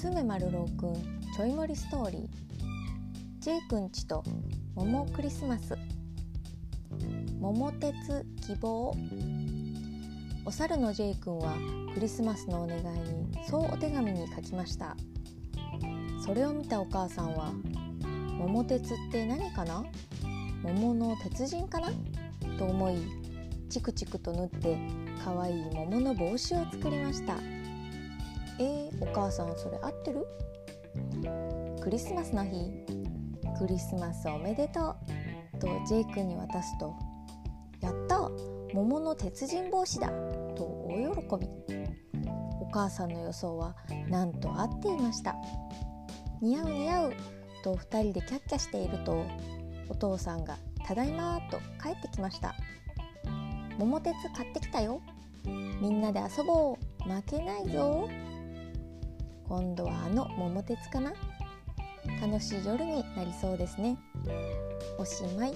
306くんちょい盛りストーリー。J くんちと桃クリスマス。桃鉄希望。お猿の J 君はクリスマスのお願いにそうお手紙に書きました。それを見たお母さんは「桃鉄って何かな？桃の鉄人かな?」と思いチクチクと縫ってかわいい桃の帽子を作りました、お母さんそれ合ってる？クリスマスの日。クリスマスおめでとう。と J 君に渡すとやった。桃の鉄人帽子だ。と大喜び。お母さんの予想はなんと合っていました。似合う似合う。と2人でキャッキャしているとお父さんが「ただいま」と帰ってきました。桃鉄買ってきたよ。みんなで遊ぼう。負けないぞ。今度はあの桃鉄かな？楽しい夜になりそうですね。おしまい。